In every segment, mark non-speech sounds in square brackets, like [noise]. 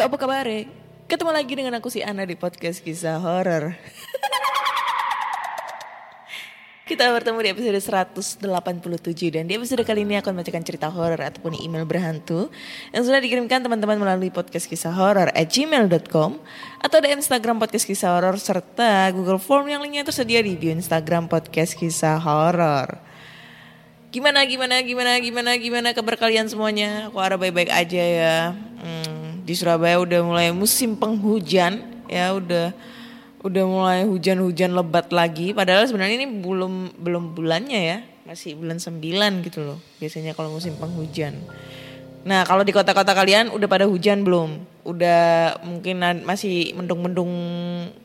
iya apa kabar Ketemu lagi dengan aku si Ana di podcast kisah horor. [laughs] Kita bertemu di episode 187 dan di episode kali ini akan membacakan cerita horor ataupun email berhantu yang sudah dikirimkan teman-teman melalui podcast kisah horor at gmail.com atau di Instagram podcast kisah horor serta Google Form yang linknya tersedia di bio Instagram podcast kisah horor. Gimana gimana gimana gimana gimana kabar kalian semuanya? Aku harap baik-baik aja ya. Hmm, di Surabaya udah mulai musim penghujan ya udah udah mulai hujan-hujan lebat lagi. Padahal sebenarnya ini belum belum bulannya ya. Masih bulan 9 gitu loh. Biasanya kalau musim penghujan. Nah, kalau di kota-kota kalian udah pada hujan belum? Udah mungkin masih mendung-mendung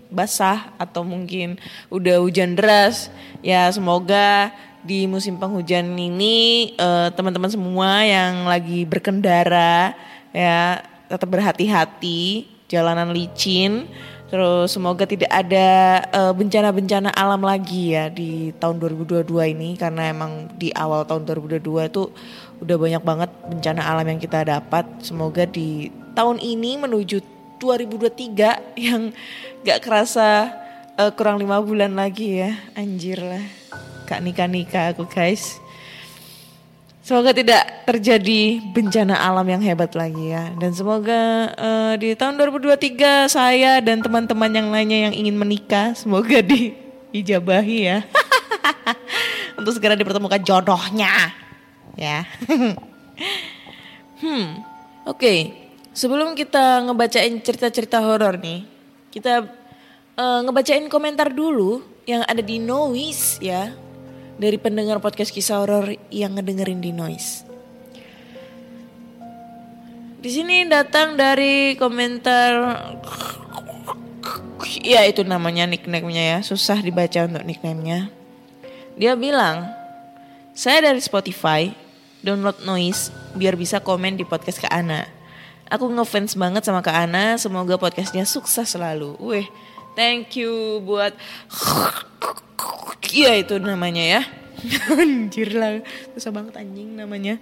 basah atau mungkin udah hujan deras. Ya, semoga di musim penghujan ini eh, teman-teman semua yang lagi berkendara ya tetap berhati-hati, jalanan licin. Terus semoga tidak ada eh, bencana-bencana alam lagi ya di tahun 2022 ini karena emang di awal tahun 2022 itu udah banyak banget bencana alam yang kita dapat. Semoga di tahun ini menuju 2023 yang gak kerasa eh, kurang lima bulan lagi ya. Anjir lah. Kak nikah-nikah aku guys. Semoga tidak terjadi bencana alam yang hebat lagi ya. Dan semoga eh, di tahun 2023 saya dan teman-teman yang lainnya yang ingin menikah semoga diijabahi ya. [laughs] Untuk segera dipertemukan jodohnya. Ya. [laughs] hmm. Oke. Sebelum kita ngebacain cerita-cerita horor nih, kita eh, ngebacain komentar dulu yang ada di Noise ya dari pendengar podcast kisah horor yang ngedengerin di Noise. Di sini datang dari komentar Iya [sniffs] itu namanya nickname-nya ya, susah dibaca untuk nickname-nya. Dia bilang, saya dari Spotify, download Noise biar bisa komen di podcast Kak Ana. Aku ngefans banget sama Kak Ana, semoga podcastnya sukses selalu. Wih, thank you buat Iya itu namanya ya. [laughs] Anjir lah, susah banget anjing namanya.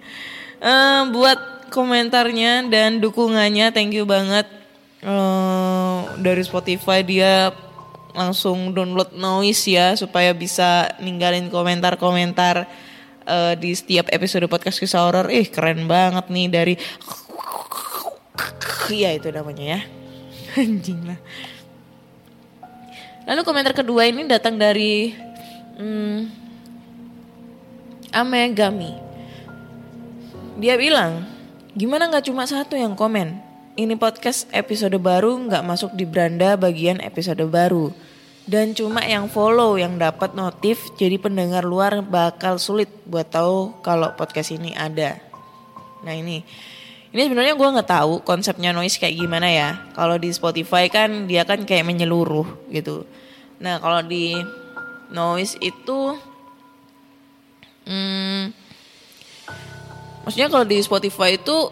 Eh, buat komentarnya dan dukungannya, thank you banget. Eh, dari Spotify dia langsung download noise ya supaya bisa ninggalin komentar-komentar eh, di setiap episode podcast kisah horor. Ih keren banget nih dari Iya itu namanya ya. [laughs] Anjing lah. Lalu komentar kedua ini datang dari hmm, Amegami. Dia bilang, gimana nggak cuma satu yang komen? Ini podcast episode baru nggak masuk di beranda bagian episode baru. Dan cuma yang follow yang dapat notif jadi pendengar luar bakal sulit buat tahu kalau podcast ini ada. Nah ini, ini sebenarnya gue nggak tahu konsepnya noise kayak gimana ya. Kalau di Spotify kan dia kan kayak menyeluruh gitu. Nah kalau di noise itu Hmm, maksudnya kalau di Spotify itu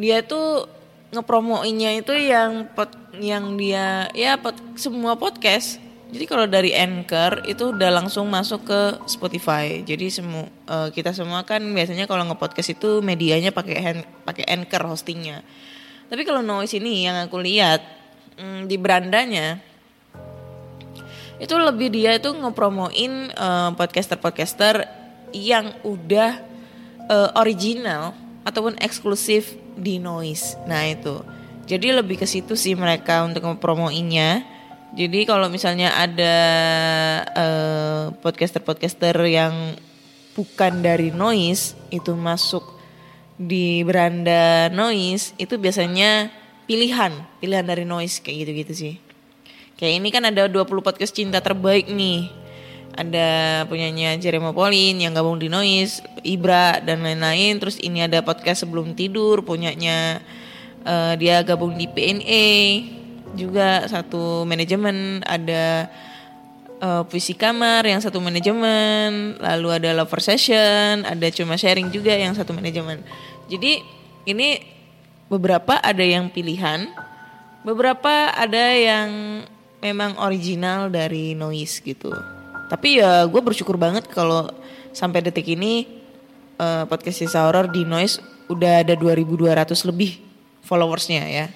dia tuh ngepromoinnya itu yang pod, yang dia ya pod, semua podcast. Jadi kalau dari Anchor itu udah langsung masuk ke Spotify. Jadi semua eh, kita semua kan biasanya kalau ngepodcast itu medianya pakai pakai Anchor hostingnya. Tapi kalau Noise ini yang aku lihat mm, di berandanya itu lebih dia itu ngepromoin eh, podcaster-podcaster yang udah eh, original ataupun eksklusif di noise. Nah itu, jadi lebih ke situ sih mereka untuk ngepromoinnya. Jadi kalau misalnya ada eh, podcaster-podcaster yang bukan dari noise itu masuk di beranda noise itu biasanya pilihan, pilihan dari noise kayak gitu-gitu sih. Kayak ini kan ada 20 podcast cinta terbaik nih. Ada punyanya Jeremy Pauline yang gabung di Noise, Ibra dan lain-lain. Terus ini ada podcast sebelum tidur punyanya eh, dia gabung di PNA juga satu manajemen ada eh, puisi kamar yang satu manajemen, lalu ada lover session, ada cuma sharing juga yang satu manajemen. Jadi ini beberapa ada yang pilihan, beberapa ada yang memang original dari noise gitu. Tapi ya gue bersyukur banget kalau sampai detik ini eh, podcast Sisa Horror di noise udah ada 2200 lebih followersnya ya.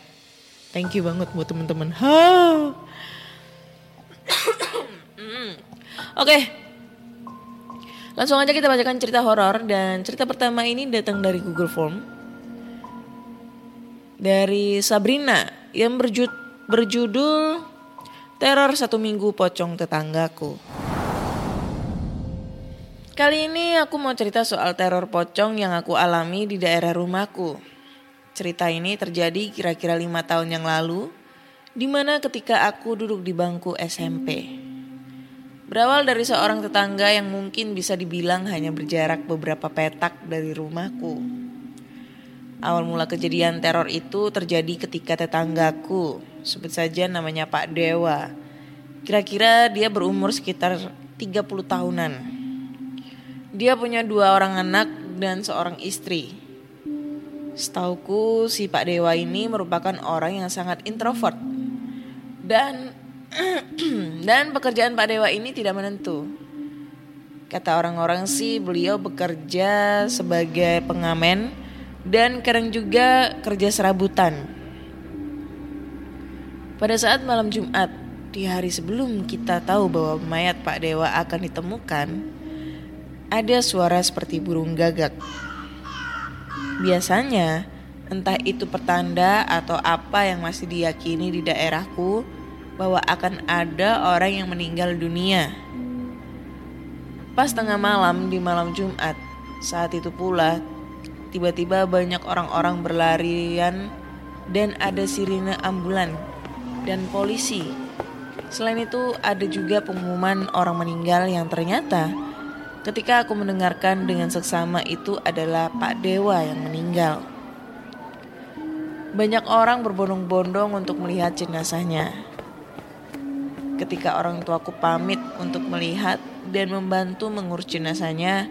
Thank you banget buat. Hmm. [coughs] Oke. Langsung aja kita bacakan cerita horor dan cerita pertama ini datang dari Google Form dari Sabrina yang berju- berjudul Teror Satu Minggu Pocong Tetanggaku. Kali ini aku mau cerita soal teror pocong yang aku alami di daerah rumahku. Cerita ini terjadi kira-kira lima tahun yang lalu, di mana ketika aku duduk di bangku SMP. Berawal dari seorang tetangga yang mungkin bisa dibilang hanya berjarak beberapa petak dari rumahku. Awal mula kejadian teror itu terjadi ketika tetanggaku, sebut saja namanya Pak Dewa. Kira-kira dia berumur sekitar 30 tahunan. Dia punya dua orang anak dan seorang istri. Setauku si Pak Dewa ini merupakan orang yang sangat introvert. Dan [clears throat] dan pekerjaan Pak Dewa ini tidak menentu. Kata orang-orang sih beliau bekerja sebagai pengamen dan kadang juga kerja serabutan. Pada saat malam Jumat, di hari sebelum kita tahu bahwa mayat Pak Dewa akan ditemukan, ada suara seperti burung gagak. Biasanya, entah itu pertanda atau apa yang masih diyakini di daerahku bahwa akan ada orang yang meninggal dunia. Pas tengah malam di malam Jumat, saat itu pula tiba-tiba banyak orang-orang berlarian dan ada sirine ambulan dan polisi. Selain itu ada juga pengumuman orang meninggal yang ternyata ketika aku mendengarkan dengan seksama itu adalah Pak Dewa yang meninggal. Banyak orang berbondong-bondong untuk melihat jenazahnya. Ketika orang tuaku pamit untuk melihat dan membantu mengurus jenazahnya,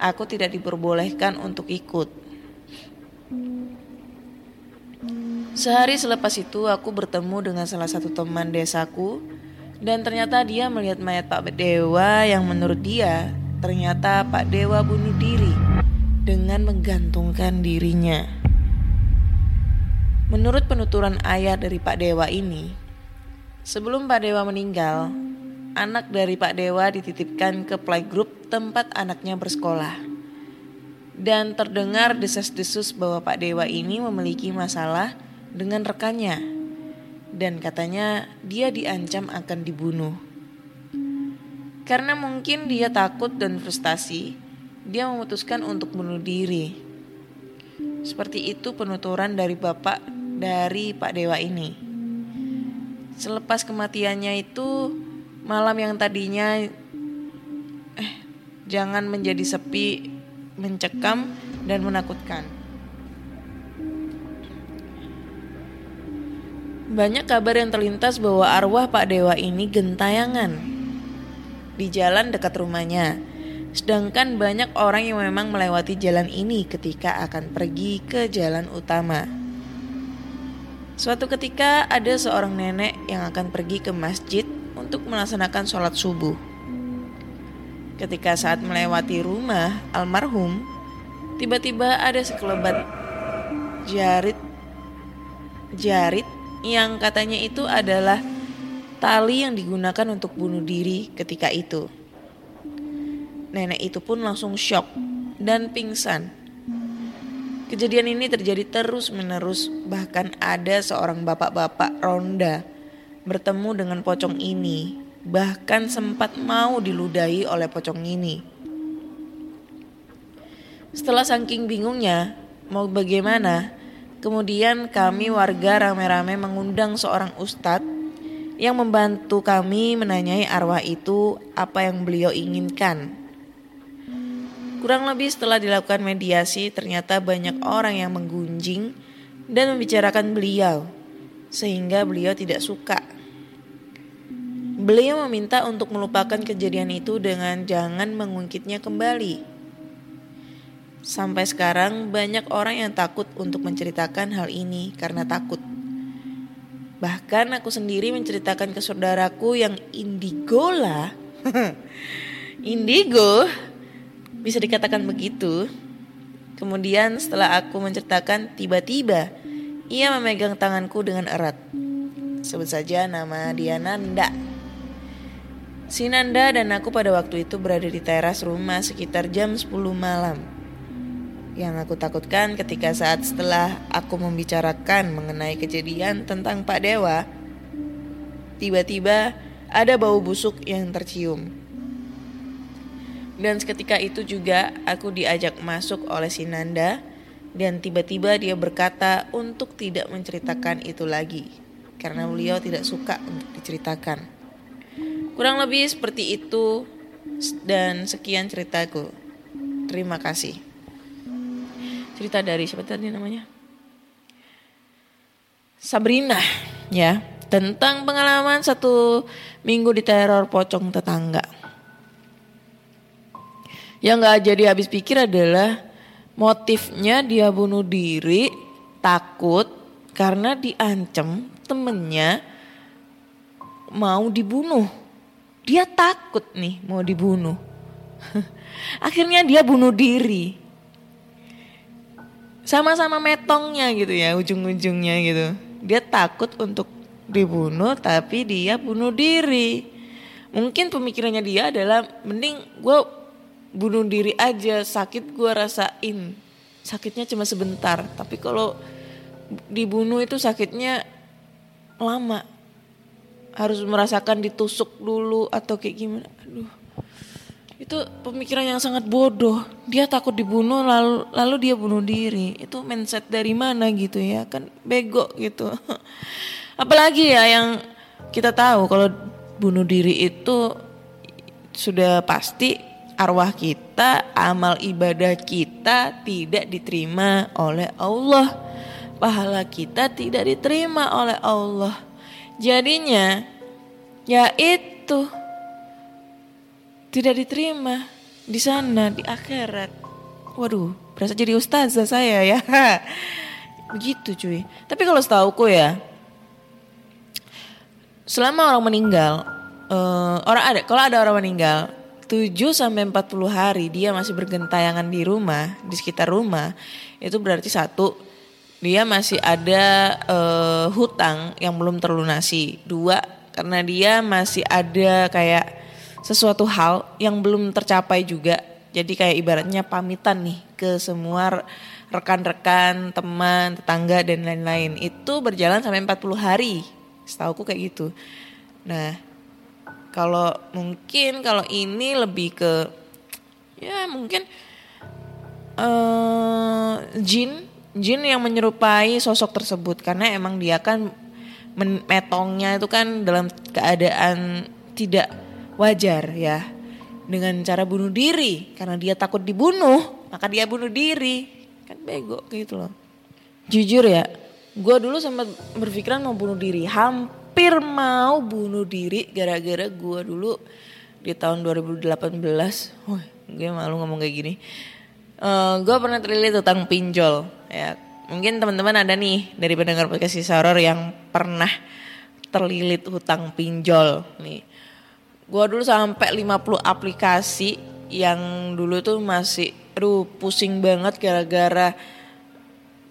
aku tidak diperbolehkan untuk ikut. Sehari selepas itu aku bertemu dengan salah satu teman desaku dan ternyata dia melihat mayat Pak Dewa yang menurut dia ternyata Pak Dewa bunuh diri dengan menggantungkan dirinya. Menurut penuturan ayah dari Pak Dewa ini, sebelum Pak Dewa meninggal, anak dari Pak Dewa dititipkan ke playgroup tempat anaknya bersekolah. Dan terdengar desas-desus bahwa Pak Dewa ini memiliki masalah dengan rekannya. Dan katanya dia diancam akan dibunuh. Karena mungkin dia takut dan frustasi, dia memutuskan untuk bunuh diri. Seperti itu penuturan dari bapak dari Pak Dewa ini. Selepas kematiannya itu, malam yang tadinya eh jangan menjadi sepi, mencekam dan menakutkan. Banyak kabar yang terlintas bahwa arwah Pak Dewa ini gentayangan di jalan dekat rumahnya. Sedangkan banyak orang yang memang melewati jalan ini ketika akan pergi ke jalan utama. Suatu ketika ada seorang nenek yang akan pergi ke masjid untuk melaksanakan sholat subuh. Ketika saat melewati rumah almarhum, tiba-tiba ada sekelebat jarit jarit yang katanya itu adalah tali yang digunakan untuk bunuh diri ketika itu. Nenek itu pun langsung shock dan pingsan. Kejadian ini terjadi terus-menerus, bahkan ada seorang bapak-bapak ronda bertemu dengan pocong ini, bahkan sempat mau diludahi oleh pocong ini. Setelah saking bingungnya, mau bagaimana, kemudian kami warga rame-rame mengundang seorang ustadz yang membantu kami menanyai arwah itu apa yang beliau inginkan. Kurang lebih setelah dilakukan mediasi, ternyata banyak orang yang menggunjing dan membicarakan beliau, sehingga beliau tidak suka. Beliau meminta untuk melupakan kejadian itu dengan jangan mengungkitnya kembali. Sampai sekarang, banyak orang yang takut untuk menceritakan hal ini karena takut. Bahkan aku sendiri menceritakan ke saudaraku yang indigola. [laughs] indigo bisa dikatakan begitu. Kemudian setelah aku menceritakan, tiba-tiba ia memegang tanganku dengan erat. Sebut saja nama dia Nanda. Si Nanda dan aku pada waktu itu berada di teras rumah sekitar jam 10 malam. Yang aku takutkan ketika saat setelah aku membicarakan mengenai kejadian tentang Pak Dewa, tiba-tiba ada bau busuk yang tercium. Dan seketika itu juga aku diajak masuk oleh si Nanda dan tiba-tiba dia berkata untuk tidak menceritakan itu lagi karena beliau tidak suka untuk diceritakan. Kurang lebih seperti itu dan sekian ceritaku. Terima kasih. Cerita dari siapa tadi namanya? Sabrina ya tentang pengalaman satu minggu di teror pocong tetangga. Yang nggak jadi habis pikir adalah motifnya dia bunuh diri takut karena diancam temennya mau dibunuh. Dia takut nih mau dibunuh. [laughs] Akhirnya dia bunuh diri. Sama-sama metongnya gitu ya ujung-ujungnya gitu. Dia takut untuk dibunuh tapi dia bunuh diri. Mungkin pemikirannya dia adalah mending gue bunuh diri aja sakit gue rasain sakitnya cuma sebentar tapi kalau dibunuh itu sakitnya lama harus merasakan ditusuk dulu atau kayak gimana aduh itu pemikiran yang sangat bodoh. Dia takut dibunuh lalu lalu dia bunuh diri. Itu mindset dari mana gitu ya? Kan bego gitu. [laughs] Apalagi ya yang kita tahu kalau bunuh diri itu sudah pasti arwah kita, amal ibadah kita tidak diterima oleh Allah. Pahala kita tidak diterima oleh Allah. Jadinya ya itu tidak diterima di sana di akhirat. Waduh, berasa jadi ustazah saya ya. [laughs] Begitu cuy. Tapi kalau setauku ya, selama orang meninggal, uh, orang ada kalau ada orang meninggal 7 sampai 40 hari dia masih bergentayangan di rumah, di sekitar rumah, itu berarti satu dia masih ada uh, hutang yang belum terlunasi. Dua, karena dia masih ada kayak sesuatu hal yang belum tercapai juga. Jadi kayak ibaratnya pamitan nih ke semua rekan-rekan, teman, tetangga dan lain-lain. Itu berjalan sampai 40 hari. Setauku kayak gitu. Nah, kalau mungkin kalau ini lebih ke ya mungkin uh, jin jin yang menyerupai sosok tersebut karena emang dia kan metongnya itu kan dalam keadaan tidak wajar ya dengan cara bunuh diri karena dia takut dibunuh maka dia bunuh diri kan bego gitu loh jujur ya gue dulu sempat berpikiran mau bunuh diri hampir mau bunuh diri gara-gara gue dulu di tahun 2018 Wih, gue malu ngomong kayak gini. Eh gue pernah terlilit utang pinjol ya. Mungkin teman-teman ada nih dari pendengar podcast kisah horor yang pernah terlilit hutang pinjol nih. Gue dulu sampai 50 aplikasi yang dulu tuh masih aduh pusing banget gara-gara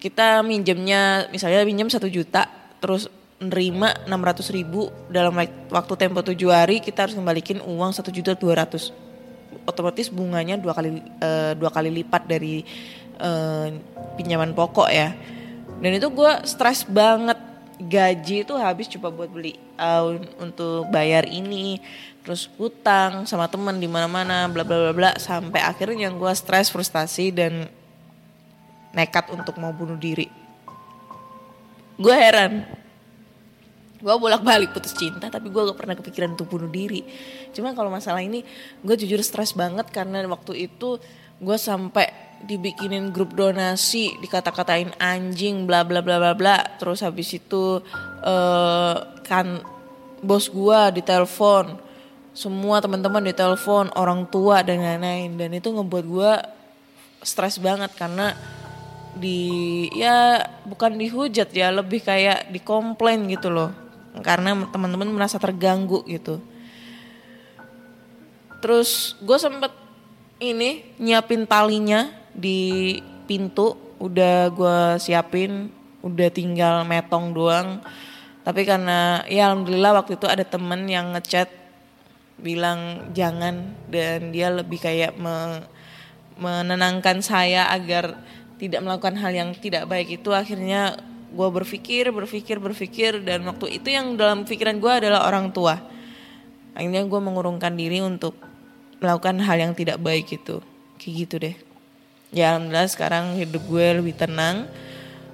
kita minjemnya misalnya minjem satu juta terus nerima 600 ribu dalam wak- waktu tempo tujuh hari kita harus kembalikan uang satu juta dua ratus. Otomatis bunganya dua kali eh, dua kali lipat dari eh, pinjaman pokok ya. Dan itu gue stres banget. Gaji itu habis coba buat beli eh, untuk bayar ini terus hutang sama teman di mana-mana bla bla bla bla sampai akhirnya yang gue stres frustasi dan nekat untuk mau bunuh diri. Gue heran. Gue bolak-balik putus cinta tapi gue gak pernah kepikiran untuk bunuh diri. Cuma kalau masalah ini gue jujur stres banget karena waktu itu gue sampai dibikinin grup donasi, dikata-katain anjing, bla bla bla bla bla. Terus habis itu eh kan bos gue ditelepon, semua teman-teman ditelepon, orang tua dan lain-lain. Dan itu ngebuat gue stres banget karena di ya bukan dihujat ya lebih kayak dikomplain gitu loh. Karena teman-teman merasa terganggu gitu. Terus gue sempet ini nyiapin talinya di pintu udah gue siapin udah tinggal metong doang. Tapi karena ya alhamdulillah waktu itu ada temen yang ngechat bilang jangan dan dia lebih kayak me- menenangkan saya agar tidak melakukan hal yang tidak baik itu. Akhirnya gue berpikir berpikir berpikir dan waktu itu yang dalam pikiran gue adalah orang tua. Akhirnya gue mengurungkan diri untuk melakukan hal yang tidak baik itu. Kayak gitu deh. Ya alhamdulillah sekarang hidup gue lebih tenang.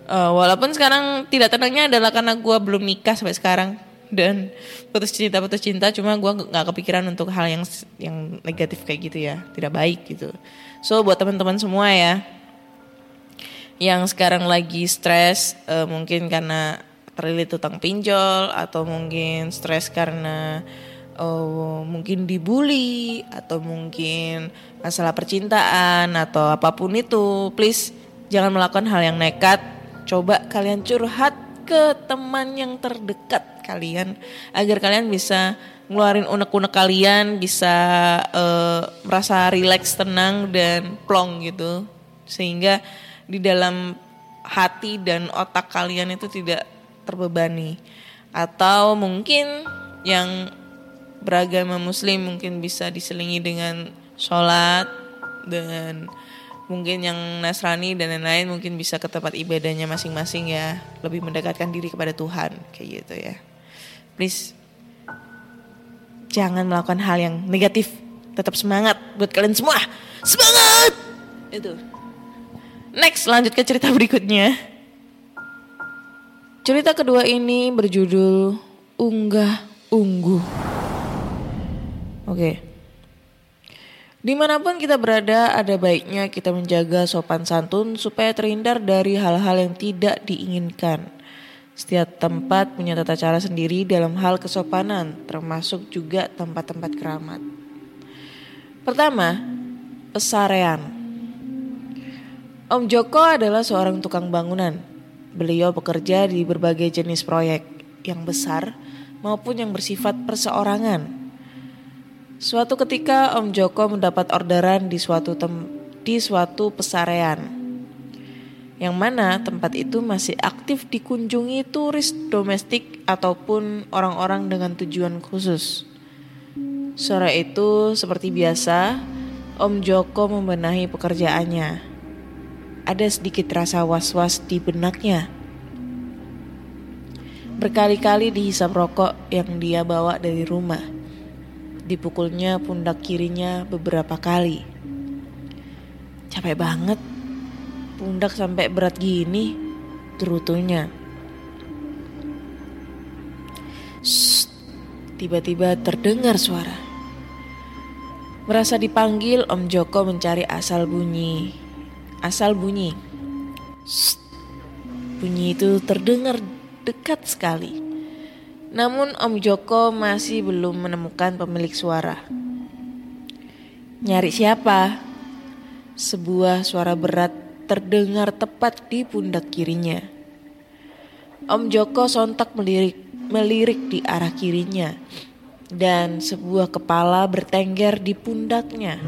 Eh, walaupun sekarang tidak tenangnya adalah karena gue belum nikah sampai sekarang dan putus cinta putus cinta cuma gue nggak kepikiran untuk hal yang yang negatif kayak gitu ya. Tidak baik gitu. So buat teman-teman semua ya yang sekarang lagi stres eh, mungkin karena terlilit utang pinjol atau mungkin stres karena oh, mungkin dibully atau mungkin masalah percintaan atau apa pun itu please jangan melakukan hal yang nekat. Coba kalian curhat ke teman yang terdekat kalian agar kalian bisa ngeluarin unek-unek kalian bisa eh, merasa rileks tenang dan plong gitu. Sehingga di dalam hati dan otak kalian itu tidak terbebani. Atau mungkin yang beragama muslim mungkin bisa diselingi dengan sholat dan mungkin yang Nasrani dan lain-lain mungkin bisa ke tempat ibadahnya masing-masing ya. Lebih mendekatkan diri kepada Tuhan kayak gitu ya please jangan melakukan hal yang negatif. Tetap semangat buat kalian semua. Semangat! Itu. Next lanjut ke cerita berikutnya. Cerita kedua ini berjudul unggah ungguh oke. Di mana pun kita berada, ada baiknya kita menjaga sopan santun supaya terhindar dari hal-hal yang tidak diinginkan. Setiap tempat punya tata cara sendiri dalam hal kesopanan, termasuk juga tempat-tempat keramat. Pertama, pesarean. Om Joko adalah seorang tukang bangunan. Beliau bekerja di berbagai jenis proyek, yang besar maupun yang bersifat perseorangan. Suatu ketika Om Joko mendapat orderan di suatu tem di suatu pesarean. Yang mana tempat itu masih aktif dikunjungi turis domestik ataupun orang-orang dengan tujuan khusus. Sore itu seperti biasa, Om Joko membenahi pekerjaannya. Ada sedikit rasa was-was di benaknya. Berkali-kali dihisap rokok yang dia bawa dari rumah dipukulnya pundak kirinya beberapa kali. Capek banget, pundak sampai berat gini, terutunya. Tiba-tiba terdengar suara. Merasa dipanggil, Om Joko mencari asal bunyi. Asal bunyi. Shh, bunyi itu terdengar dekat sekali. Namun Om Joko masih belum menemukan pemilik suara. Nyari siapa? Sebuah suara berat terdengar tepat di pundak kirinya. Om Joko sontak melirik, melirik di arah kirinya dan sebuah kepala bertengger di pundaknya.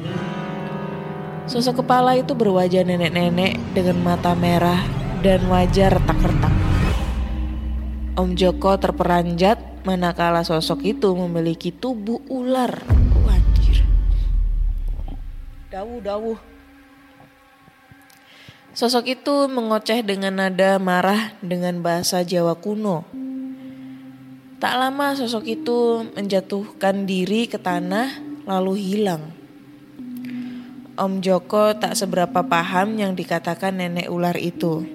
Sosok kepala itu berwajah nenek-nenek dengan mata merah dan wajah retak-retak. Om Joko terperanjat manakala sosok itu memiliki tubuh ular. Wajir. Dawuh-dawuh. Sosok itu mengoceh dengan nada marah dengan bahasa Jawa kuno. Tak lama sosok itu menjatuhkan diri ke tanah lalu hilang. Om Joko tak seberapa paham yang dikatakan nenek ular itu.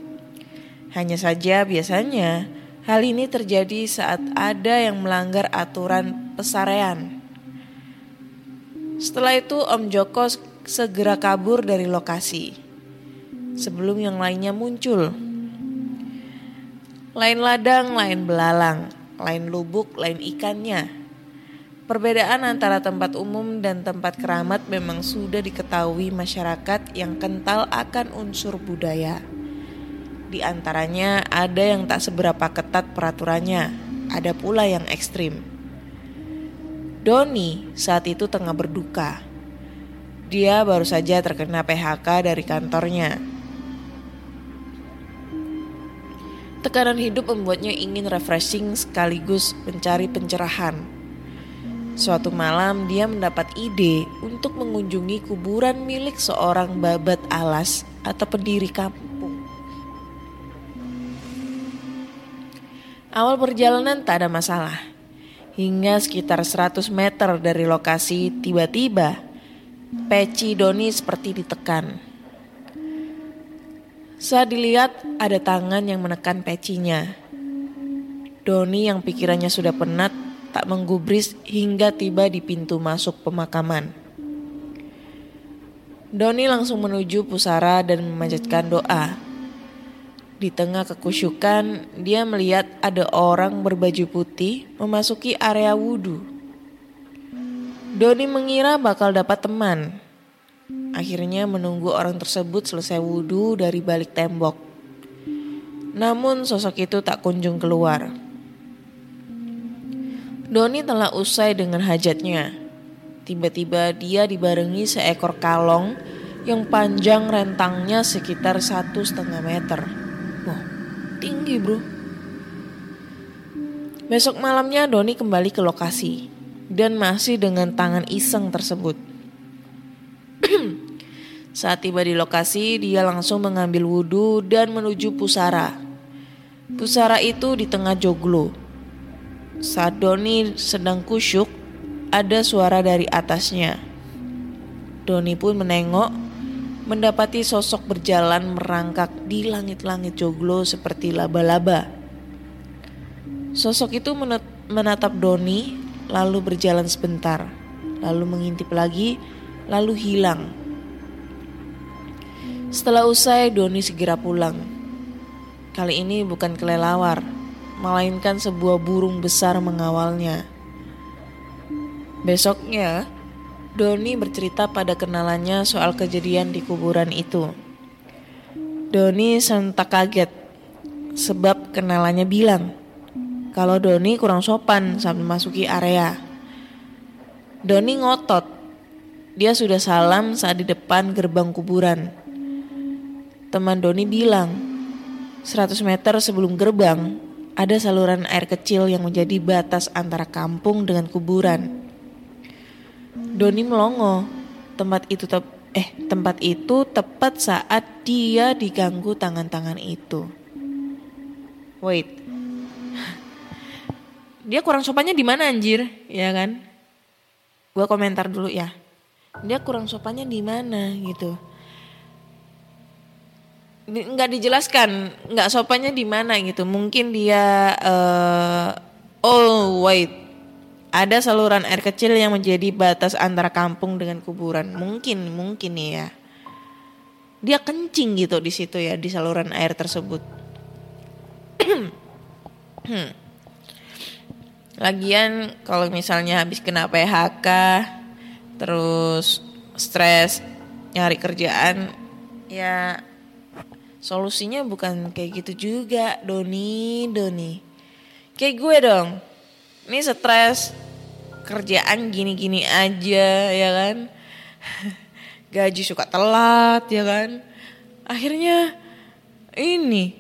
Hanya saja biasanya hal ini terjadi saat ada yang melanggar aturan pesarean. Setelah itu Om Joko segera kabur dari lokasi sebelum yang lainnya muncul. Lain ladang, lain belalang, lain lubuk, lain ikannya. Perbedaan antara tempat umum dan tempat keramat memang sudah diketahui masyarakat yang kental akan unsur budaya. Di antaranya ada yang tak seberapa ketat peraturannya, ada pula yang ekstrim. Doni saat itu tengah berduka. Dia baru saja terkena PHK dari kantornya Tekanan hidup membuatnya ingin refreshing sekaligus mencari pencerahan. Suatu malam dia mendapat ide untuk mengunjungi kuburan milik seorang babat alas atau pendiri kampung. Awal perjalanan tak ada masalah. Hingga sekitar 100 meter dari lokasi tiba-tiba Peci Doni seperti ditekan. Saat dilihat ada tangan yang menekan pecinya. Doni yang pikirannya sudah penat tak menggubris hingga tiba di pintu masuk pemakaman. Doni langsung menuju pusara dan memanjatkan doa. Di tengah kekusyukan, dia melihat ada orang berbaju putih memasuki area wudhu. Doni mengira bakal dapat teman, Akhirnya menunggu orang tersebut selesai wudhu dari balik tembok. Namun sosok itu tak kunjung keluar. Doni telah usai dengan hajatnya. Tiba-tiba dia dibarengi seekor kalong yang panjang rentangnya sekitar satu setengah meter. Wah, tinggi bro. Besok malamnya Doni kembali ke lokasi dan masih dengan tangan iseng tersebut. [clears throat] Saat tiba di lokasi, dia langsung mengambil wudhu dan menuju pusara. Pusara itu di tengah joglo. Saat Doni sedang kusyuk, ada suara dari atasnya. Doni pun menengok, mendapati sosok berjalan merangkak di langit-langit joglo seperti laba-laba. Sosok itu menatap Doni, lalu berjalan sebentar, lalu mengintip lagi, lalu hilang setelah usai, Doni segera pulang. Kali ini bukan kelelawar, melainkan sebuah burung besar mengawalnya. Besoknya, Doni bercerita pada kenalannya soal kejadian di kuburan itu. Doni sentak kaget sebab kenalannya bilang kalau Doni kurang sopan saat memasuki area. Doni ngotot. Dia sudah salam saat di depan gerbang kuburan. Teman Doni bilang, 100 meter sebelum gerbang, ada saluran air kecil yang menjadi batas antara kampung dengan kuburan. Doni melongo, tempat itu tep eh tempat itu tepat saat dia diganggu tangan-tangan itu. Wait. [laughs] Dia kurang sopannya di mana anjir, ya kan? Gua komentar dulu ya. Dia kurang sopannya di mana gitu. Nggak dijelaskan nggak sopannya di mana gitu. Mungkin dia uh, oh wait ada saluran air kecil yang menjadi batas antara kampung dengan kuburan. Mungkin mungkin ya. Dia kencing gitu di situ ya di saluran air tersebut. [clears throat] Lagian kalau misalnya habis kena PHK terus stres nyari kerjaan ya solusinya bukan kayak gitu juga Doni Doni. Kayak gue dong ini stres kerjaan gini-gini aja ya kan? [laughs] Gaji suka telat ya kan? Akhirnya ini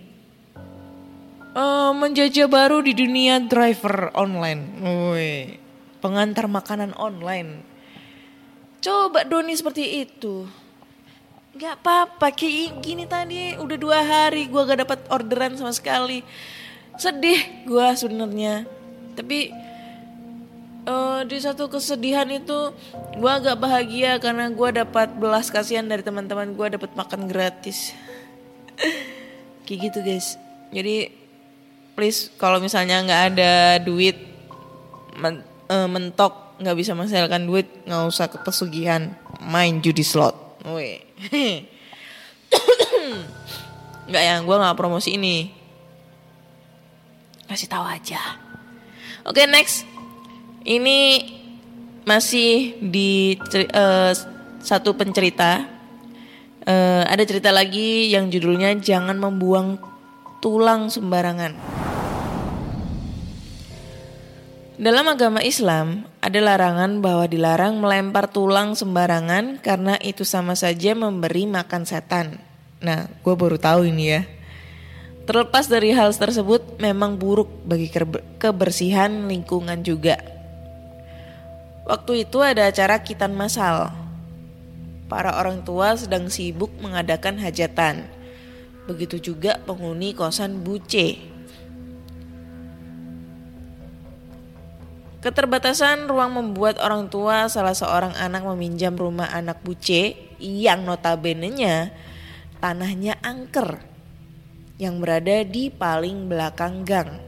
eh, menjajah baru di dunia driver online. Woi, pengantar makanan online coba Doni seperti itu. Gak apa-apa kayak gini tadi udah dua hari gue gak dapat orderan sama sekali. Sedih gue sebenarnya. Tapi eh, di satu kesedihan itu gue agak bahagia karena gue dapat belas kasihan dari teman-teman gue dapat makan gratis. [laughs] Kayak gitu guys. Jadi please kalau misalnya nggak ada duit men- eh, mentok nggak bisa menghasilkan duit nggak usah ke pesugihan main judi slot. Weh. [coughs] nggak ya gue nggak promosi ini. Kasih tahu aja. Oke next. Ini masih di eh, satu pencerita. Eh, ada cerita lagi yang judulnya jangan membuang tulang sembarangan dalam agama Islam, ada larangan bahwa dilarang melempar tulang sembarangan karena itu sama saja memberi makan setan. Nah, gue baru tahu ini ya. Terlepas dari hal tersebut, memang buruk bagi kebersihan lingkungan juga. Waktu itu ada acara kitan masal. Para orang tua sedang sibuk mengadakan hajatan. Begitu juga penghuni kosan Buce. Keterbatasan ruang membuat orang tua salah seorang anak meminjam rumah anak buce yang notabene-nya tanahnya angker yang berada di paling belakang gang.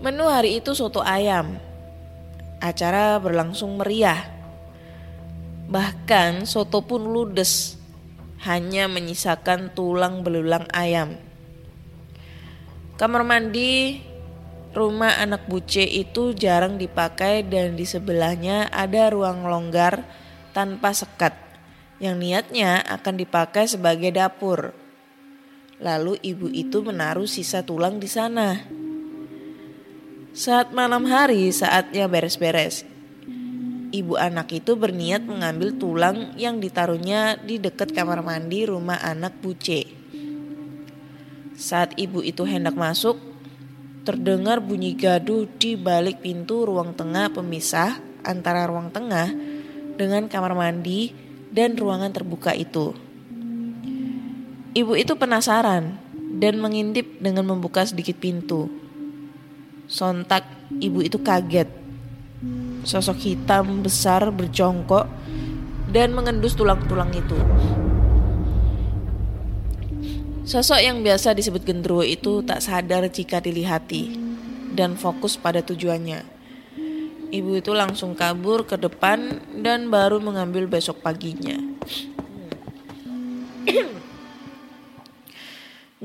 Menu hari itu soto ayam. Acara berlangsung meriah. Bahkan soto pun ludes, hanya menyisakan tulang belulang ayam. Kamar mandi rumah anak buce itu jarang dipakai dan di sebelahnya ada ruang longgar tanpa sekat yang niatnya akan dipakai sebagai dapur. Lalu ibu itu menaruh sisa tulang di sana. Saat malam hari saatnya beres-beres. Ibu anak itu berniat mengambil tulang yang ditaruhnya di dekat kamar mandi rumah anak buce. Saat ibu itu hendak masuk, terdengar bunyi gaduh di balik pintu ruang tengah pemisah antara ruang tengah dengan kamar mandi dan ruangan terbuka itu. Ibu itu penasaran dan mengintip dengan membuka sedikit pintu. Sontak ibu itu kaget. Sosok hitam besar berjongkok dan mengendus tulang-tulang itu. Sosok yang biasa disebut gendruwo itu tak sadar jika dilihati dan fokus pada tujuannya. Ibu itu langsung kabur ke depan dan baru mengambil besok paginya. [clears throat]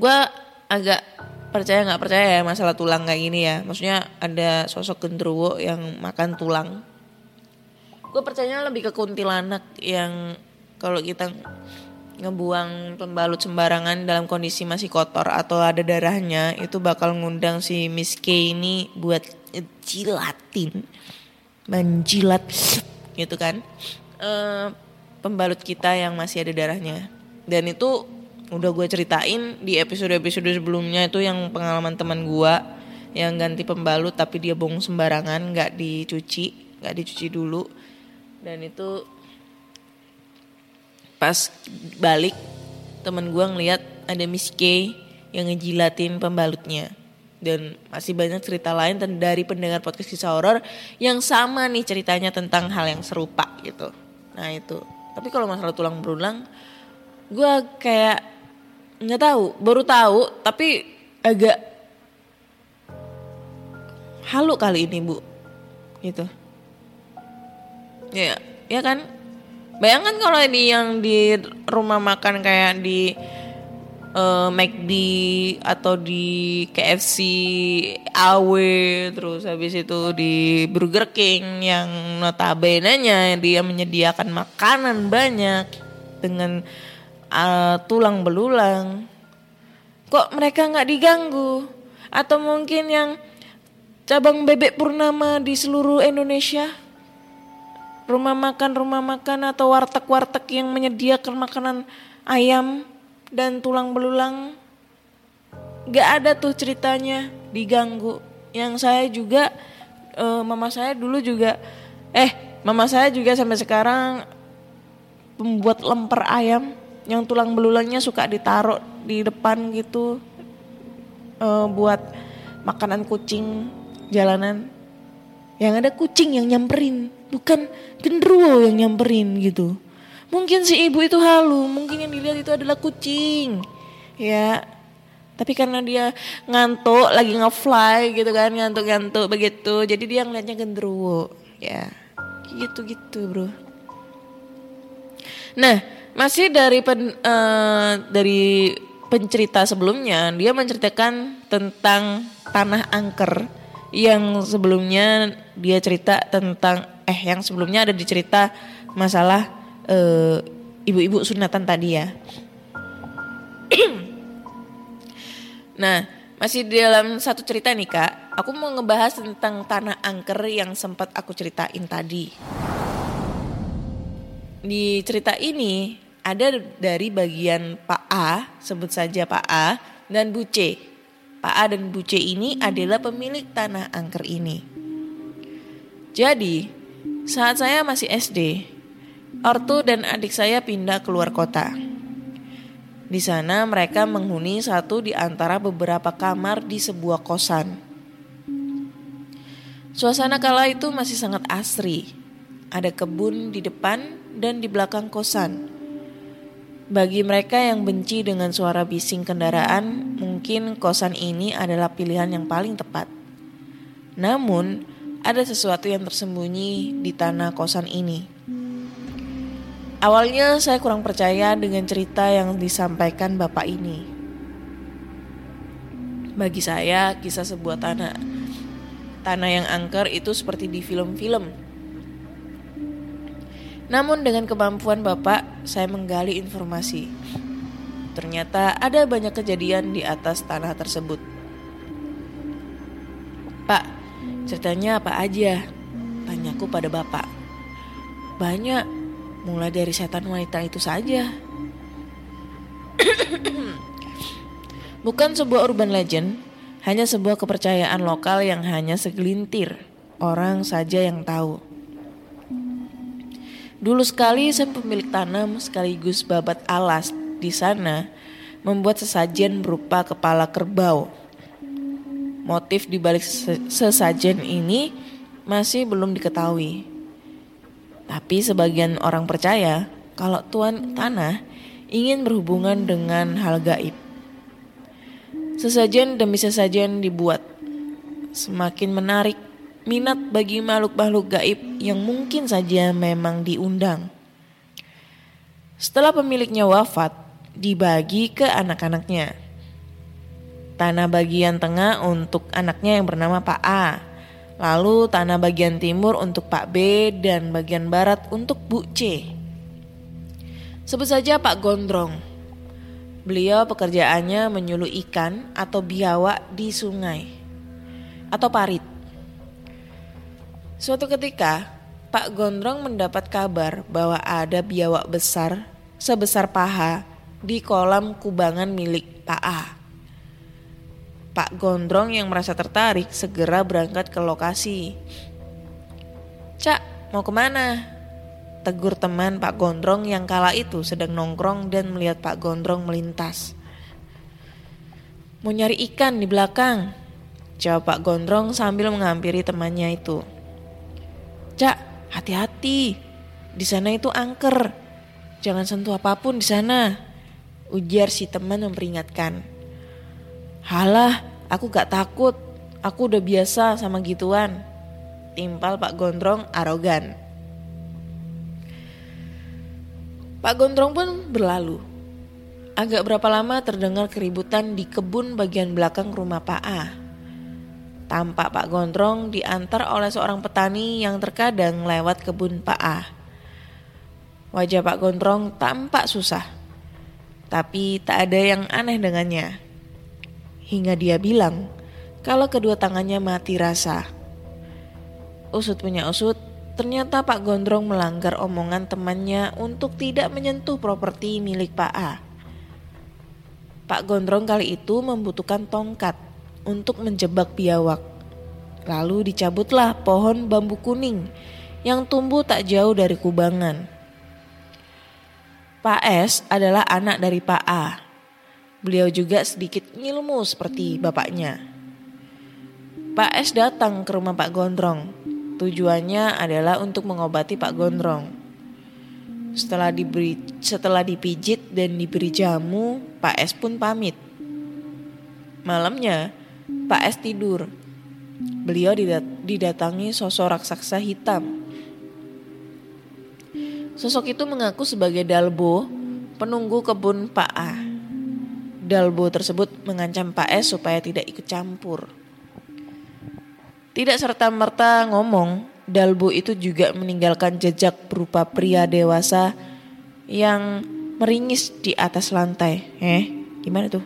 Gue agak percaya nggak percaya ya masalah tulang kayak gini ya. Maksudnya ada sosok gendruwo yang makan tulang. Gue percaya lebih ke kuntilanak yang kalau kita ngebuang pembalut sembarangan dalam kondisi masih kotor atau ada darahnya itu bakal ngundang si Miss K ini buat jilatin menjilat. Gitu kan? Eh pembalut kita yang masih ada darahnya. Dan itu udah gue ceritain di episode-episode sebelumnya itu yang pengalaman teman gue yang ganti pembalut tapi dia bong sembarangan nggak dicuci nggak dicuci dulu. Dan itu pas balik temen gue ngeliat ada Miss K yang ngejilatin pembalutnya. Dan masih banyak cerita lain dari pendengar podcast kisah horor yang sama nih ceritanya tentang hal yang serupa gitu. Nah itu. Tapi kalau masalah tulang berulang gue kayak nggak tahu baru tahu tapi agak halu kali ini bu. Gitu. Ya ya kan Bayangkan kalau ini yang di rumah makan kayak di eh, McD atau di KFC AW terus habis itu di Burger King yang notabene-nya dia menyediakan makanan banyak dengan eh, tulang belulang. Kok mereka nggak diganggu? Atau mungkin yang cabang bebek purnama di seluruh Indonesia rumah makan rumah makan atau warteg-warteg yang menyediakan makanan ayam dan tulang belulang. Nggak ada tuh ceritanya diganggu. Yang saya juga eh, mama saya dulu juga eh mama saya juga sampai sekarang pembuat lemper ayam yang tulang belulangnya suka ditaruh di depan gitu eh, buat makanan kucing jalanan. Yang ada kucing yang nyamperin bukan genderuwo yang nyamperin gitu. Mungkin si ibu itu halu mungkin yang dilihat itu adalah kucing. Ya tapi karena dia ngantuk lagi nge-fly gitu kan ngantuk-ngantuk begitu jadi dia ngeliatnya genderuwo. Ya gitu gitu bro. Nah, masih dari pen, eh, dari pencerita sebelumnya, dia menceritakan tentang tanah angker yang sebelumnya dia cerita tentang eh yang sebelumnya ada dicerita masalah eh, ibu-ibu sunatan tadi ya. [clears throat] nah, masih di dalam satu cerita nih kak, aku mau ngebahas tentang tanah angker yang sempat aku ceritain tadi di cerita ini ada dari bagian Pak A, sebut saja Pak A, dan Bu C. Pak A dan Bu C ini adalah pemilik tanah angker ini. Jadi, saat saya masih SD, ortu dan adik saya pindah keluar kota. Di sana mereka menghuni satu di antara beberapa kamar di sebuah kosan. Suasana kala itu masih sangat asri. Ada kebun di depan dan di belakang kosan. Bagi mereka yang benci dengan suara bising kendaraan, mungkin kosan ini adalah pilihan yang paling tepat. Namun, ada sesuatu yang tersembunyi di tanah kosan ini. Awalnya saya kurang percaya dengan cerita yang disampaikan bapak ini. Bagi saya, kisah sebuah tanah tanah yang angker itu seperti di film-film namun dengan kemampuan Bapak, saya menggali informasi. Ternyata ada banyak kejadian di atas tanah tersebut. Pak, ceritanya apa aja? Tanyaku pada Bapak. Banyak, mulai dari setan wanita itu saja. [clears throat] Bukan sebuah urban legend, hanya sebuah kepercayaan lokal yang hanya segelintir orang saja yang tahu. Dulu sekali saya pemilik tanam sekaligus babat alas di sana membuat sesajen berupa kepala kerbau. Motif di balik sesajen ini masih belum diketahui. Tapi sebagian orang percaya kalau tuan tanah ingin berhubungan dengan hal gaib. Sesajen demi sesajen dibuat. Semakin menarik minat bagi makhluk-makhluk gaib yang mungkin saja memang diundang. Setelah pemiliknya wafat, dibagi ke anak-anaknya. Tanah bagian tengah untuk anaknya yang bernama Pak A. Lalu tanah bagian timur untuk Pak B dan bagian barat untuk Bu C. Sebut saja Pak Gondrong. Beliau pekerjaannya menyuluh ikan atau biawak di sungai atau parit. Suatu ketika, Pak Gondrong mendapat kabar bahwa ada biawak besar sebesar paha di kolam kubangan milik Pak A. Pak Gondrong yang merasa tertarik segera berangkat ke lokasi. Cak, mau ke mana? Tegur teman Pak Gondrong yang kala itu sedang nongkrong dan melihat Pak Gondrong melintas. Mau nyari ikan di belakang, jawab Pak Gondrong sambil menghampiri temannya itu. Cak, hati-hati. Di sana itu angker. Jangan sentuh apa pun di sana. Ujar si teman memperingatkan. Halah, aku gak takut. Aku udah biasa sama gituan. Timpal Pak Gondrong arogan. Pak Gondrong pun berlalu. Agak berapa lama terdengar keributan di kebun bagian belakang rumah Pak A. Tampak Pak Gondrong diantar oleh seorang petani yang terkadang lewat kebun Pak A. Wajah Pak Gondrong tampak susah, tapi tak ada yang aneh dengannya. Hingga dia bilang kalau kedua tangannya mati rasa. Usut punya usut, ternyata Pak Gondrong melanggar omongan temannya untuk tidak menyentuh properti milik Pak A. Pak Gondrong kali itu membutuhkan tongkat untuk menjebak biawak. Lalu dicabutlah pohon bambu kuning yang tumbuh tak jauh dari kubangan. Pak S adalah anak dari Pak A. Beliau juga sedikit ngilmu seperti bapaknya. Pak S datang ke rumah Pak Gondrong. Tujuannya adalah untuk mengobati Pak Gondrong. Setelah diberi setelah dipijit dan diberi jamu, Pak S pun pamit. Malamnya, Pak S tidur. Beliau didat- didatangi sosok raksasa hitam. Sosok itu mengaku sebagai Dalbo, penunggu kebun Pak A. Dalbo tersebut mengancam Pak S supaya tidak ikut campur. Tidak serta-merta ngomong, Dalbo itu juga meninggalkan jejak berupa pria dewasa yang meringis di atas lantai. Eh, gimana tuh?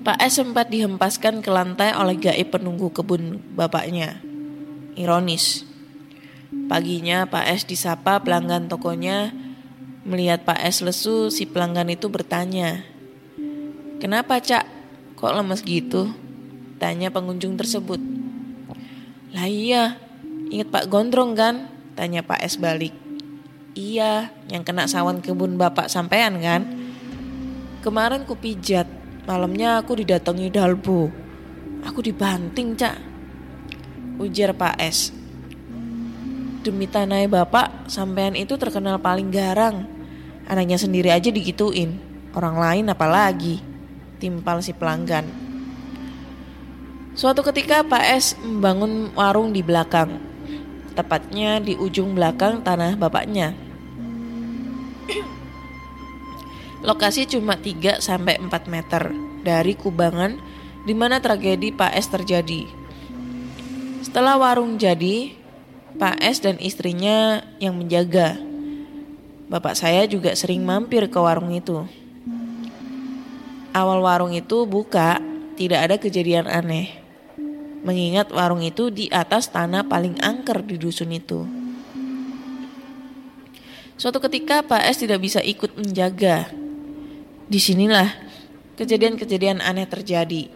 Pak S sempat dihempaskan ke lantai oleh gaib penunggu kebun bapaknya. Ironis. Paginya Pak S disapa pelanggan tokonya. Melihat Pak S lesu, si pelanggan itu bertanya. Kenapa cak? Kok lemes gitu? Tanya pengunjung tersebut. Lah iya, inget Pak Gondrong kan? Tanya Pak S balik. Iya, yang kena sawan kebun bapak sampean kan? Kemarin ku pijat, malamnya aku didatangi Dalbo. Aku dibanting, Cak. Ujar Pak S. Demi tanah bapak, sampean itu terkenal paling garang. Anaknya sendiri aja digituin. Orang lain apalagi. Timpal si pelanggan. Suatu ketika Pak S membangun warung di belakang. Tepatnya di ujung belakang tanah bapaknya. Lokasi cuma 3 sampai 4 meter dari kubangan di mana tragedi Pak S terjadi. Setelah warung jadi, Pak S dan istrinya yang menjaga. Bapak saya juga sering mampir ke warung itu. Awal warung itu buka, tidak ada kejadian aneh. Mengingat warung itu di atas tanah paling angker di dusun itu. Suatu ketika Pak S tidak bisa ikut menjaga. Di sinilah kejadian-kejadian aneh terjadi.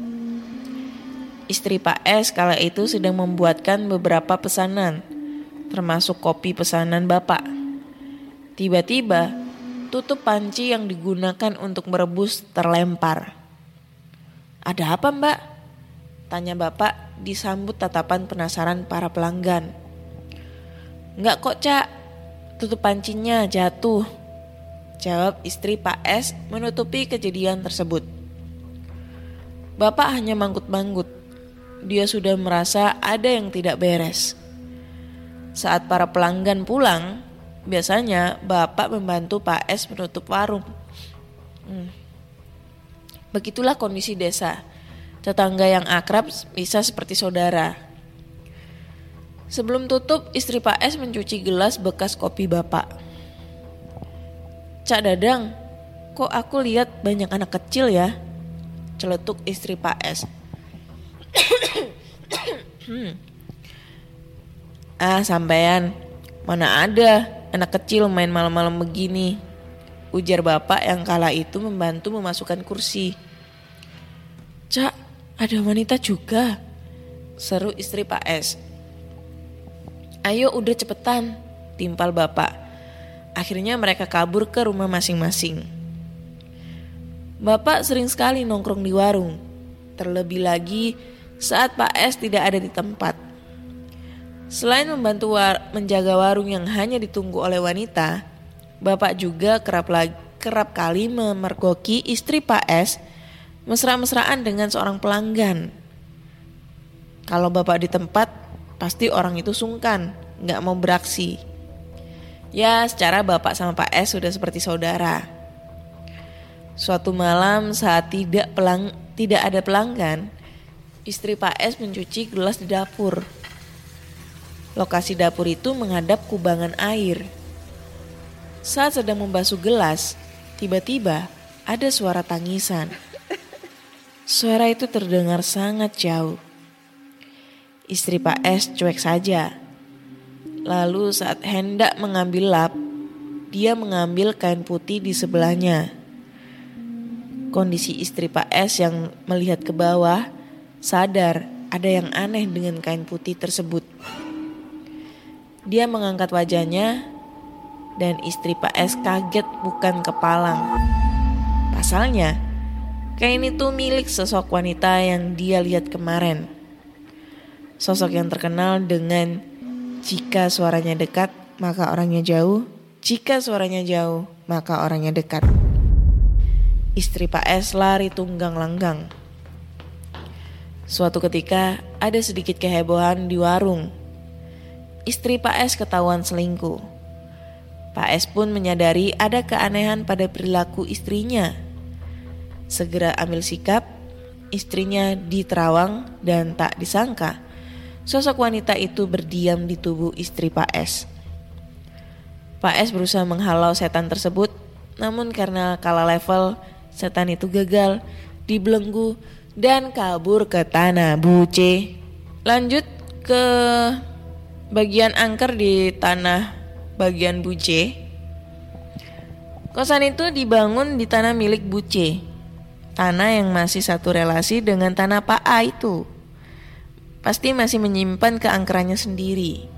Istri Pak S kala itu sedang membuatkan beberapa pesanan, termasuk kopi pesanan Bapak. Tiba-tiba, tutup panci yang digunakan untuk merebus terlempar. Ada apa mbak? Tanya Bapak disambut tatapan penasaran para pelanggan. Enggak kok cak, tutup pancinya jatuh. Jawab istri Pak S menutupi kejadian tersebut. Bapak hanya manggut-manggut. Dia sudah merasa ada yang tidak beres. Saat para pelanggan pulang, biasanya Bapak membantu Pak S menutup warung. Hmm. Begitulah kondisi desa. Tetangga yang akrab bisa seperti saudara. Sebelum tutup, istri Pak S mencuci gelas bekas kopi Bapak. Cak Dadang, kok aku lihat banyak anak kecil ya? Celetuk istri Pak S. [clears throat] hmm. Ah, sampean, mana ada anak kecil main malam-malam begini? Ujar bapak yang kala itu membantu memasukkan kursi. Cak, ada wanita juga. Seru istri Pak S. Ayo udah cepetan, timpal bapak. Akhirnya mereka kabur ke rumah masing-masing. Bapak sering sekali nongkrong di warung. Terlebih lagi saat Pak S tidak ada di tempat. Selain membantu war menjaga warung yang hanya ditunggu oleh wanita, Bapak juga kerap lagi, kerap kali memergoki istri Pak S mesra-mesraan dengan seorang pelanggan. Kalau Bapak di tempat, pasti orang itu sungkan, nggak mau beraksi. Ya, secara Bapak sama Pak S sudah seperti saudara. Suatu malam saat tidak pelang tidak ada pelanggan, istri Pak S mencuci gelas di dapur. Lokasi dapur itu menghadap kubangan air. Saat sedang membasuh gelas, tiba-tiba ada suara tangisan. Suara itu terdengar sangat jauh. Istri Pak S cuek saja. Lalu saat hendak mengambil lap, dia mengambil kain putih di sebelahnya. Kondisi istri Pak S yang melihat ke bawah sadar ada yang aneh dengan kain putih tersebut. Dia mengangkat wajahnya dan istri Pak S kaget bukan kepalang. Pasalnya, kain itu milik sosok wanita yang dia lihat kemarin. Sosok yang terkenal dengan jika suaranya dekat, maka orangnya jauh. Jika suaranya jauh, maka orangnya dekat. Istri Pak S lari tunggang langgang. Suatu ketika ada sedikit kehebohan di warung. Istri Pak S ketahuan selingkuh. Pak S pun menyadari ada keanehan pada perilaku istrinya. Segera ambil sikap, istrinya diterawang dan tak disangka Sosok wanita itu berdiam di tubuh istri Pak S. Pak S berusaha menghalau setan tersebut, namun karena kalah level, setan itu gagal, dibelenggu, dan kabur ke tanah buce. Lanjut ke bagian angker di tanah bagian buce. Kosan itu dibangun di tanah milik buce. Tanah yang masih satu relasi dengan tanah Pak A itu pasti masih menyimpan keangkerannya sendiri.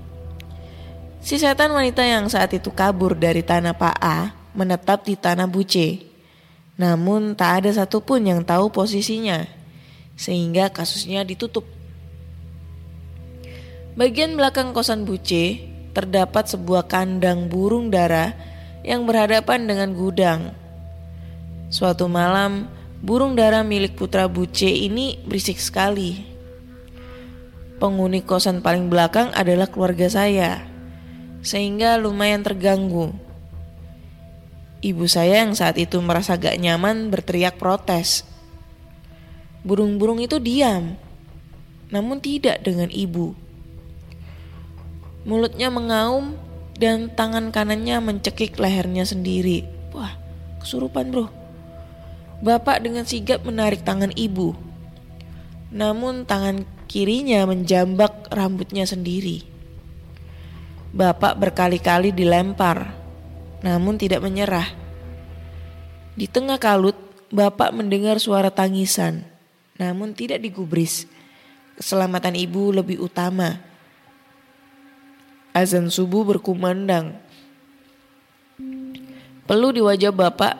Si setan wanita yang saat itu kabur dari tanah Pak A menetap di tanah Buce. Namun tak ada satupun yang tahu posisinya, sehingga kasusnya ditutup. Bagian belakang kosan Buce terdapat sebuah kandang burung dara yang berhadapan dengan gudang. Suatu malam, burung dara milik putra Buce ini berisik sekali penghuni kosan paling belakang adalah keluarga saya, sehingga lumayan terganggu. Ibu saya yang saat itu merasa gak nyaman berteriak protes. Burung-burung itu diam, namun tidak dengan ibu. Mulutnya mengaum dan tangan kanannya mencekik lehernya sendiri. Wah, kesurupan bro. Bapak dengan sigap menarik tangan ibu. Namun tangan kirinya menjambak rambutnya sendiri. Bapak berkali-kali dilempar, namun tidak menyerah. Di tengah kalut, bapak mendengar suara tangisan, namun tidak digubris. Keselamatan ibu lebih utama. Azan subuh berkumandang. Peluh di wajah bapak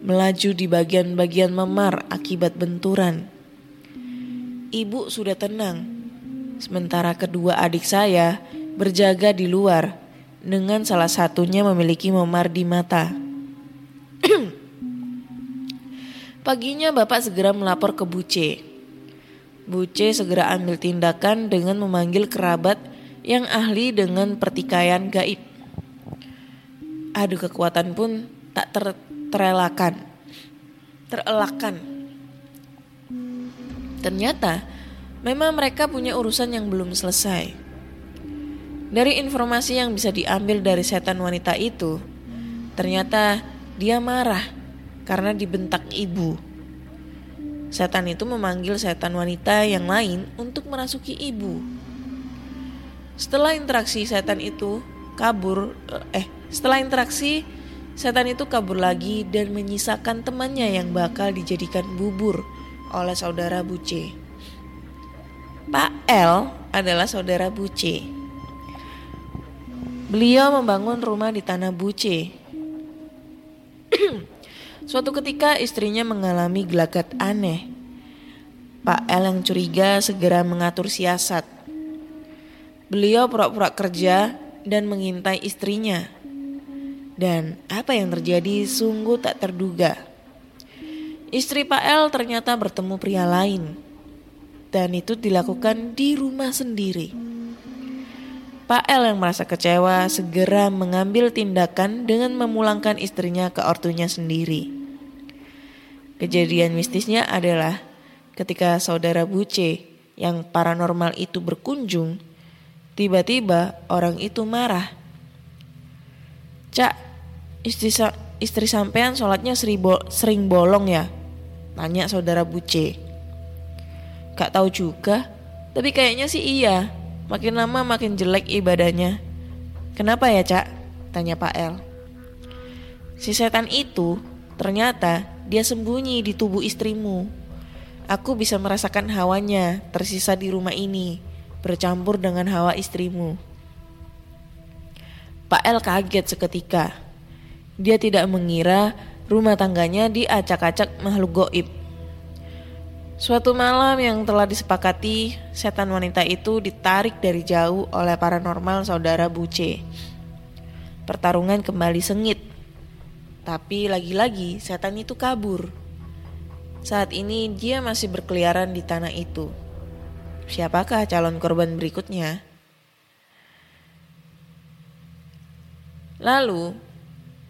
melaju di bagian-bagian memar akibat benturan ibu sudah tenang. Sementara kedua adik saya berjaga di luar dengan salah satunya memiliki memar di mata. [clears throat] Paginya bapak segera melapor ke Buce. Buce segera ambil tindakan dengan memanggil kerabat yang ahli dengan pertikaian gaib. Adu kekuatan pun tak ter terelakkan. Terelakkan. Ternyata memang mereka punya urusan yang belum selesai. Dari informasi yang bisa diambil dari setan wanita itu, ternyata dia marah karena dibentak ibu. Setan itu memanggil setan wanita yang lain untuk merasuki ibu. Setelah interaksi setan itu kabur eh setelah interaksi setan itu kabur lagi dan menyisakan temannya yang bakal dijadikan bubur oleh saudara Buce. Pak L adalah saudara Buce. Beliau membangun rumah di tanah Buce. [clears throat] Suatu ketika istrinya mengalami gelagat aneh. Pak L yang curiga segera mengatur siasat. Beliau pura-pura kerja dan mengintai istrinya. Dan apa yang terjadi sungguh tak terduga. Istri Pak L ternyata bertemu pria lain. Dan itu dilakukan di rumah sendiri. Pak L yang merasa kecewa segera mengambil tindakan dengan memulangkan istrinya ke ortunya sendiri. Kejadian mistisnya adalah ketika saudara Buce yang paranormal itu berkunjung, tiba-tiba orang itu marah. Cak, istri, istri sampean sholatnya sering bolong ya? Tanya saudara Buce. Gak tahu juga, tapi kayaknya sih iya. Makin lama makin jelek ibadahnya. Kenapa ya, Cak? Tanya Pak El. Si setan itu ternyata dia sembunyi di tubuh istrimu. Aku bisa merasakan hawanya tersisa di rumah ini, bercampur dengan hawa istrimu. Pak El kaget seketika. Dia tidak mengira rumah tangganya diacak-acak makhluk goib. Suatu malam yang telah disepakati, setan wanita itu ditarik dari jauh oleh paranormal saudara Buce. Pertarungan kembali sengit. Tapi lagi-lagi setan itu kabur. Saat ini dia masih berkeliaran di tanah itu. Siapakah calon korban berikutnya? Lalu,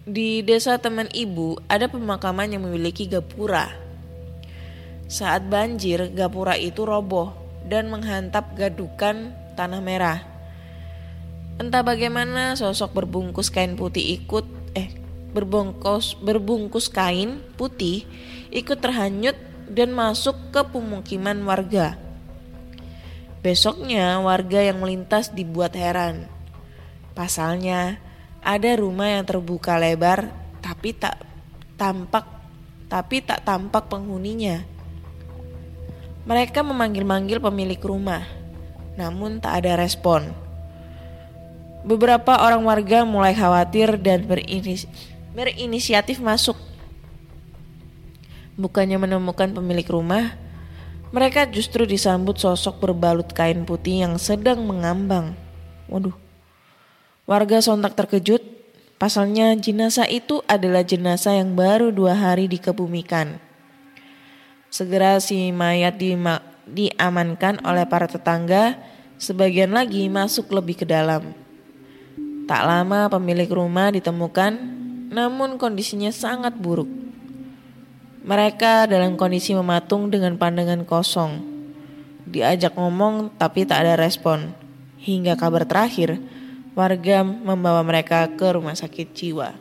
di desa teman ibu ada pemakaman yang memiliki gapura. Saat banjir, gapura itu roboh dan menghantap gadukan tanah merah. Entah bagaimana sosok berbungkus kain putih ikut eh berbungkus berbungkus kain putih ikut terhanyut dan masuk ke pemukiman warga. Besoknya warga yang melintas dibuat heran. Pasalnya ada rumah yang terbuka lebar tapi tak tampak tapi tak tampak penghuninya. Mereka memanggil-manggil pemilik rumah, namun tak ada respon. Beberapa orang warga mulai khawatir dan berinis berinisiatif masuk. Bukannya menemukan pemilik rumah, mereka justru disambut sosok berbalut kain putih yang sedang mengambang. Waduh. Warga sontak terkejut, pasalnya jenazah itu adalah jenazah yang baru dua hari dikebumikan. Segera si mayat dima- diamankan oleh para tetangga, sebagian lagi masuk lebih ke dalam. Tak lama pemilik rumah ditemukan, namun kondisinya sangat buruk. Mereka dalam kondisi mematung dengan pandangan kosong. Diajak ngomong tapi tak ada respon. Hingga kabar terakhir, warga membawa mereka ke rumah sakit jiwa.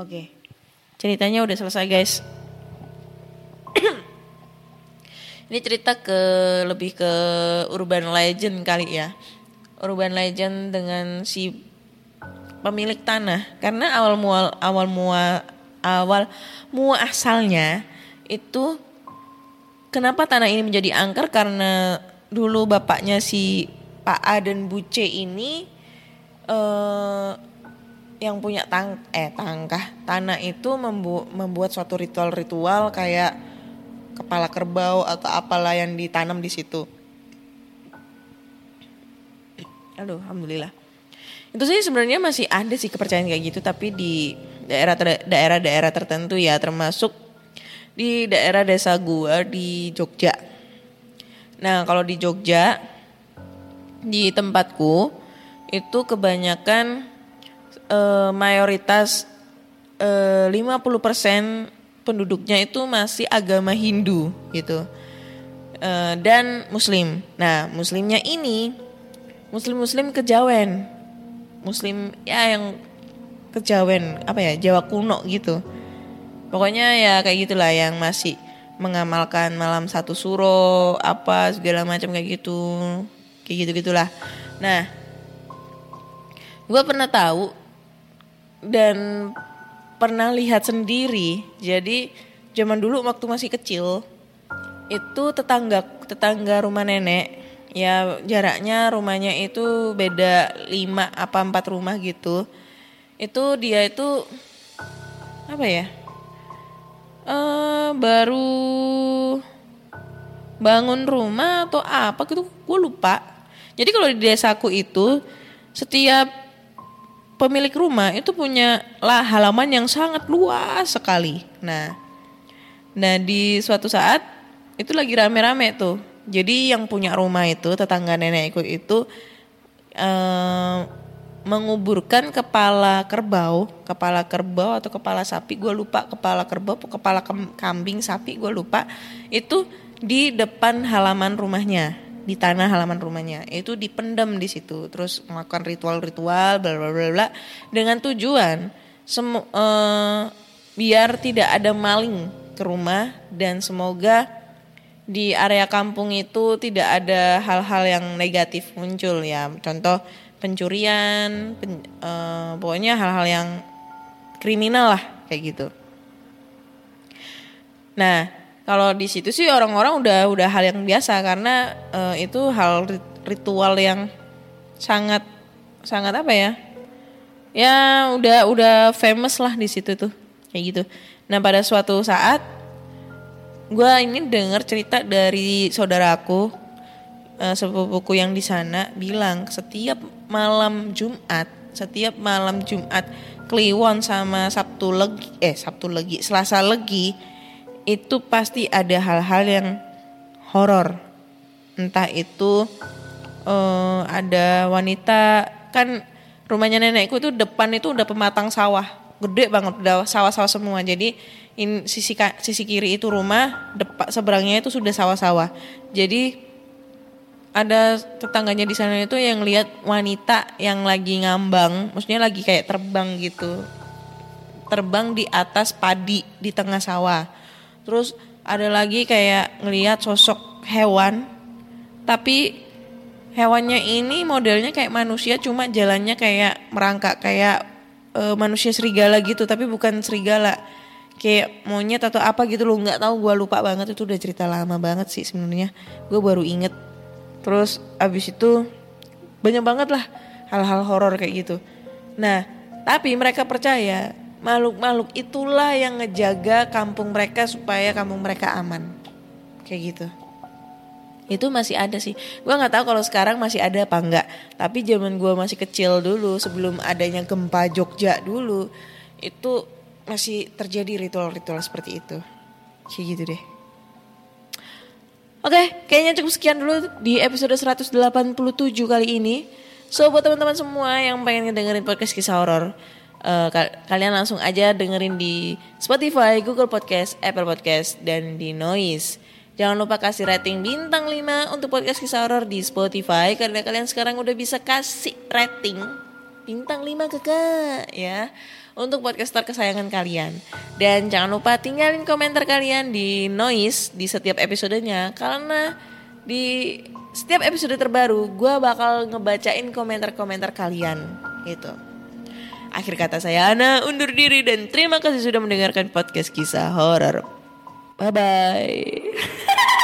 Oke, ceritanya udah selesai guys. [clears throat] Ini cerita ke lebih ke urban legend kali ya. Urban legend dengan si pemilik tanah karena awal mual awal mual awal muasalnya itu kenapa tanah ini menjadi angker karena dulu bapaknya si Pak A dan Bu C ini eh yang punya tang eh tangkah tanah itu membu membuat suatu ritual-ritual kayak kepala kerbau atau apalah yang ditanam di situ. Aduh, alhamdulillah. Itu sih sebenarnya masih ada sih kepercayaan kayak gitu tapi di daerah-daerah tertentu ya termasuk di daerah desa gua di Jogja. Nah, kalau di Jogja di tempatku itu kebanyakan eh, mayoritas eh, 50% penduduknya itu masih agama Hindu gitu. Eh, dan muslim. Nah, muslimnya ini muslim-muslim kejawen. Muslim ya yang kejawen apa ya Jawa kuno gitu. Pokoknya ya kayak gitulah yang masih mengamalkan malam satu suro apa segala macam kayak gitu kayak gitu gitulah. Nah, gue pernah tahu dan pernah lihat sendiri. Jadi zaman dulu waktu masih kecil itu tetangga tetangga rumah nenek ya jaraknya rumahnya itu beda lima apa empat rumah gitu. Itu dia itu apa ya? eh baru bangun rumah atau apa gitu gue lupa. Jadi kalau di desaku itu setiap pemilik rumah itu punya lah halaman yang sangat luas sekali. Nah, nah di suatu saat itu lagi rame-rame tuh. Jadi yang punya rumah itu tetangga nenekku itu eh, menguburkan kepala kerbau, kepala kerbau atau kepala sapi, gue lupa kepala kerbau, kepala kambing sapi, gue lupa. Itu di depan halaman rumahnya, di tanah halaman rumahnya. Itu dipendam di situ, terus melakukan ritual-ritual, bla bla bla bla, dengan tujuan semu- eh, biar tidak ada maling ke rumah dan semoga di area kampung itu tidak ada hal-hal yang negatif muncul ya. Contoh pencurian, pen- eh, pokoknya hal-hal yang kriminal lah kayak gitu. Nah, kalau di situ sih orang-orang udah udah hal yang biasa karena eh, itu hal rit- ritual yang sangat sangat apa ya? Ya udah udah famous lah di situ tuh kayak gitu. Nah pada suatu saat gue ini dengar cerita dari saudaraku eh, sepupuku yang di sana bilang setiap malam Jumat, setiap malam Jumat Kliwon sama Sabtu Legi, eh Sabtu Legi, Selasa Legi itu pasti ada hal-hal yang horor. Entah itu eh, ada wanita kan rumahnya nenekku itu depan itu udah pematang sawah gede banget udah sawah-sawah semua jadi in, sisi sisi kiri itu rumah depan seberangnya itu sudah sawah-sawah jadi ada tetangganya di sana itu yang lihat wanita yang lagi ngambang maksudnya lagi kayak terbang gitu. Terbang di atas padi di tengah sawah. Terus ada lagi kayak ngelihat sosok hewan. Tapi hewannya ini modelnya kayak manusia cuma jalannya kayak merangkak kayak eh, manusia serigala gitu tapi bukan serigala. Kayak monyet atau apa gitu loh nggak tahu gue lupa banget itu udah cerita lama banget sih sebenarnya. Gue baru inget terus abis itu banyak banget lah hal-hal horor kayak gitu. Nah tapi mereka percaya makhluk-makhluk itulah yang ngejaga kampung mereka supaya kampung mereka aman. Kayak gitu. Itu masih ada sih. Gue nggak tahu kalau sekarang masih ada apa enggak tapi zaman gue masih kecil dulu sebelum adanya gempa Jogja dulu itu masih terjadi ritual-ritual seperti itu. Kayak gitu deh Oke, kayaknya cukup sekian dulu di episode 187 kali ini. So buat teman-teman semua yang pengen ngedengerin podcast kisah horor, eh, ka- kalian langsung aja dengerin di Spotify, Google Podcast, Apple Podcast, dan di Noise. Jangan lupa kasih rating bintang 5 untuk podcast kisah horor di Spotify karena kalian sekarang udah bisa kasih rating bintang 5 ke kak ya untuk podcaster kesayangan kalian. Dan jangan lupa tinggalin komentar kalian di Noise di setiap episodenya karena di setiap episode terbaru gue bakal ngebacain komentar-komentar kalian gitu. Akhir kata saya Ana undur diri dan terima kasih sudah mendengarkan podcast kisah horor. Bye bye. [laughs]